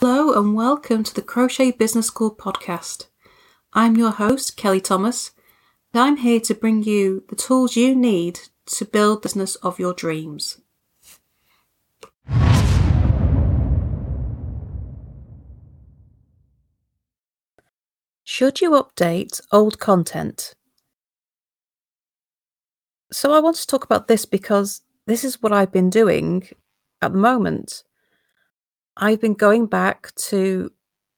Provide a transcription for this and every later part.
Hello and welcome to the Crochet Business School podcast. I'm your host, Kelly Thomas, and I'm here to bring you the tools you need to build the business of your dreams. Should you update old content? So, I want to talk about this because this is what I've been doing at the moment. I've been going back to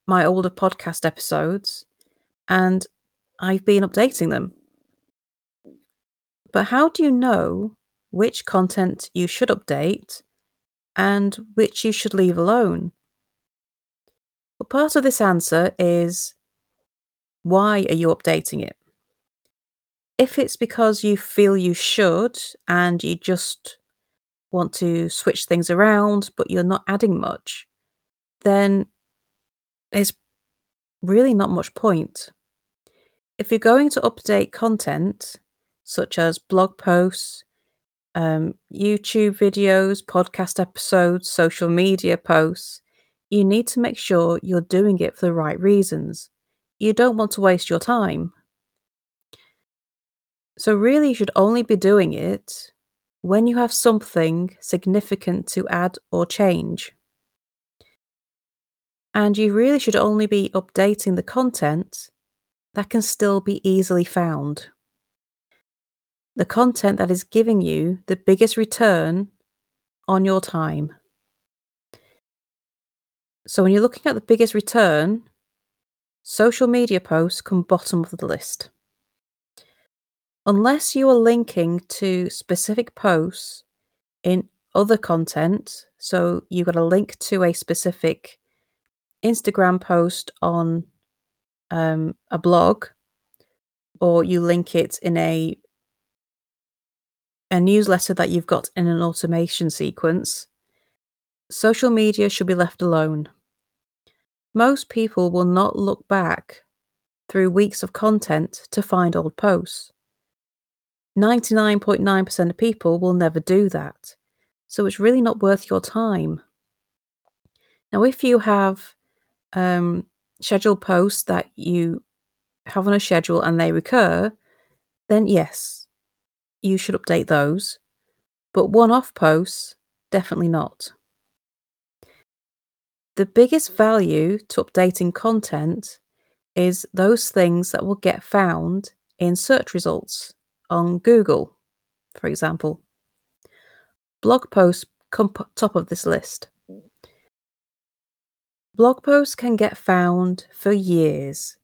my older podcast episodes and I've been updating them. But how do you know which content you should update and which you should leave alone? Well, part of this answer is why are you updating it? If it's because you feel you should and you just want to switch things around, but you're not adding much, then there's really not much point. If you're going to update content, such as blog posts, um, YouTube videos, podcast episodes, social media posts, you need to make sure you're doing it for the right reasons. You don't want to waste your time. So, really, you should only be doing it when you have something significant to add or change. And you really should only be updating the content that can still be easily found. The content that is giving you the biggest return on your time. So, when you're looking at the biggest return, social media posts come bottom of the list. Unless you are linking to specific posts in other content, so you've got a link to a specific Instagram post on um, a blog, or you link it in a a newsletter that you've got in an automation sequence, social media should be left alone. Most people will not look back through weeks of content to find old posts. 99.9% of people will never do that. So it's really not worth your time. Now, if you have um, scheduled posts that you have on a schedule and they recur, then yes, you should update those. But one off posts, definitely not. The biggest value to updating content is those things that will get found in search results on Google, for example. Blog posts come top of this list. Blog posts can get found for years.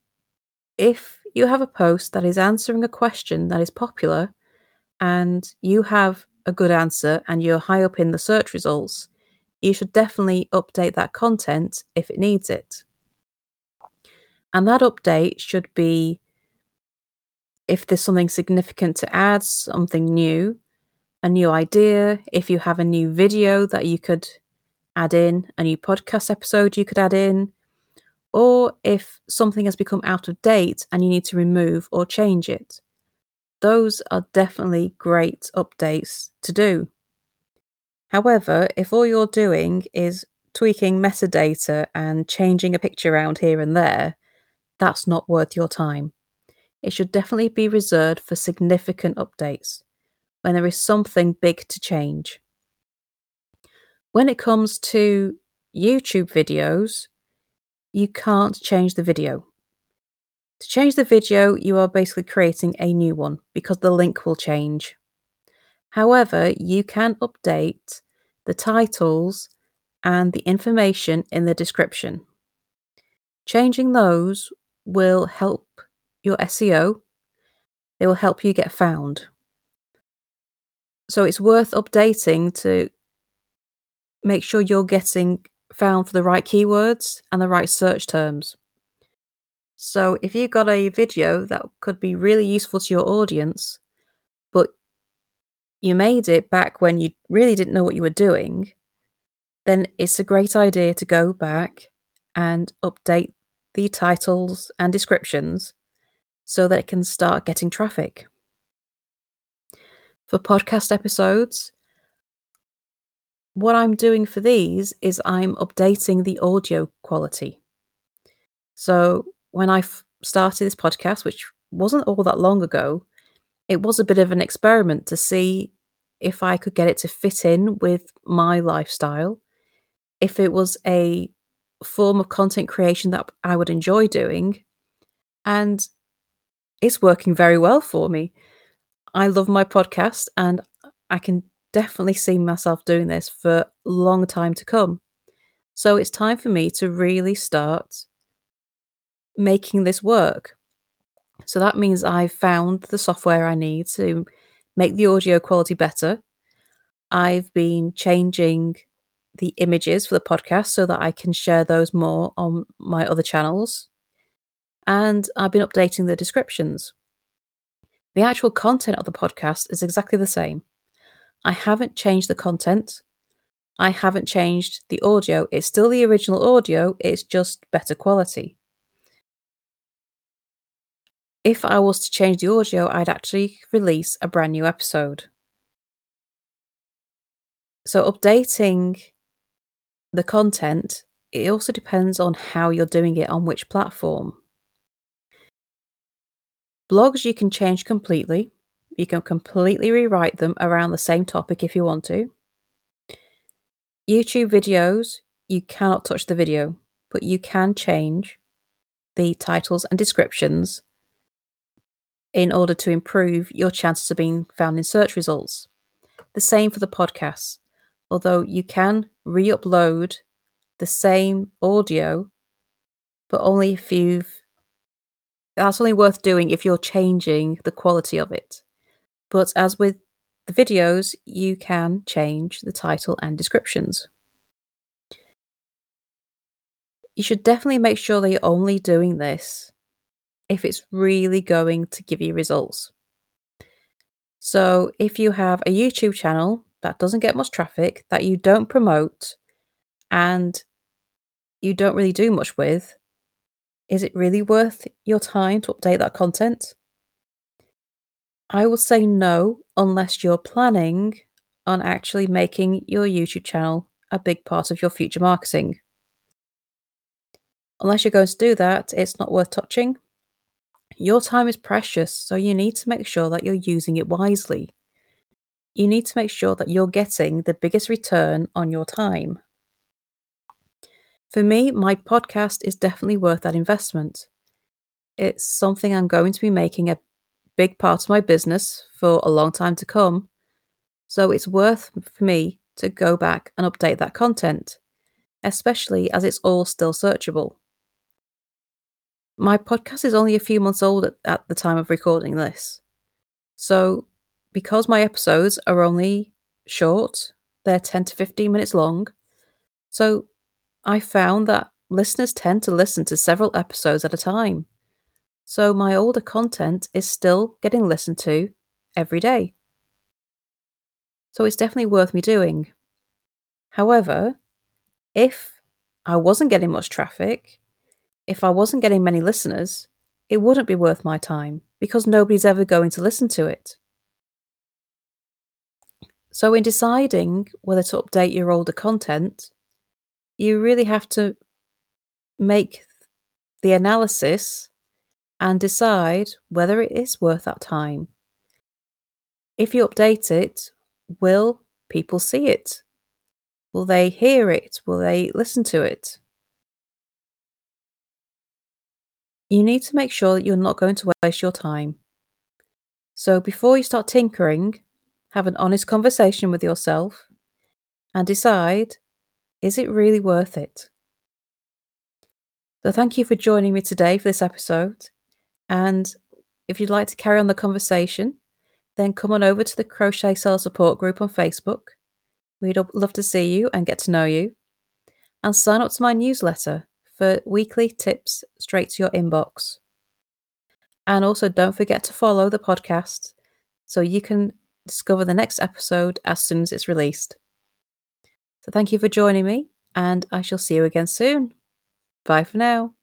If you have a post that is answering a question that is popular and you have a good answer and you're high up in the search results, you should definitely update that content if it needs it. And that update should be if there's something significant to add, something new, a new idea, if you have a new video that you could add in, a new podcast episode you could add in, or if something has become out of date and you need to remove or change it. Those are definitely great updates to do. However, if all you're doing is tweaking metadata and changing a picture around here and there, that's not worth your time. It should definitely be reserved for significant updates when there is something big to change. When it comes to YouTube videos, you can't change the video. To change the video, you are basically creating a new one because the link will change. However, you can update the titles and the information in the description. Changing those will help your SEO, they will help you get found. So it's worth updating to make sure you're getting found for the right keywords and the right search terms. So if you've got a video that could be really useful to your audience, but you made it back when you really didn't know what you were doing, then it's a great idea to go back and update the titles and descriptions so that it can start getting traffic. For podcast episodes, what I'm doing for these is I'm updating the audio quality. So when I f- started this podcast, which wasn't all that long ago, it was a bit of an experiment to see if I could get it to fit in with my lifestyle, if it was a form of content creation that I would enjoy doing. And it's working very well for me. I love my podcast and I can definitely see myself doing this for a long time to come. So it's time for me to really start making this work. So that means I've found the software I need to make the audio quality better. I've been changing the images for the podcast so that I can share those more on my other channels. And I've been updating the descriptions. The actual content of the podcast is exactly the same. I haven't changed the content. I haven't changed the audio. It's still the original audio, it's just better quality. If I was to change the audio, I'd actually release a brand new episode. So, updating the content, it also depends on how you're doing it on which platform. Blogs you can change completely. You can completely rewrite them around the same topic if you want to. YouTube videos, you cannot touch the video, but you can change the titles and descriptions in order to improve your chances of being found in search results. The same for the podcasts although you can re upload the same audio, but only if you've that's only worth doing if you're changing the quality of it. But as with the videos, you can change the title and descriptions. You should definitely make sure that you're only doing this if it's really going to give you results. So, if you have a YouTube channel that doesn't get much traffic, that you don't promote, and you don't really do much with, is it really worth your time to update that content? I will say no, unless you're planning on actually making your YouTube channel a big part of your future marketing. Unless you're going to do that, it's not worth touching. Your time is precious, so you need to make sure that you're using it wisely you need to make sure that you're getting the biggest return on your time. For me, my podcast is definitely worth that investment. It's something I'm going to be making a big part of my business for a long time to come. So it's worth for me to go back and update that content, especially as it's all still searchable. My podcast is only a few months old at, at the time of recording this. So because my episodes are only short, they're 10 to 15 minutes long. So I found that listeners tend to listen to several episodes at a time. So my older content is still getting listened to every day. So it's definitely worth me doing. However, if I wasn't getting much traffic, if I wasn't getting many listeners, it wouldn't be worth my time because nobody's ever going to listen to it. So, in deciding whether to update your older content, you really have to make the analysis and decide whether it is worth that time. If you update it, will people see it? Will they hear it? Will they listen to it? You need to make sure that you're not going to waste your time. So before you start tinkering, have an honest conversation with yourself, and decide is it really worth it? So, thank you for joining me today for this episode. And if you'd like to carry on the conversation, then come on over to the Crochet Sales Support group on Facebook. We'd love to see you and get to know you. And sign up to my newsletter for weekly tips straight to your inbox. And also, don't forget to follow the podcast so you can discover the next episode as soon as it's released. So thank you for joining me, and I shall see you again soon. Bye for now.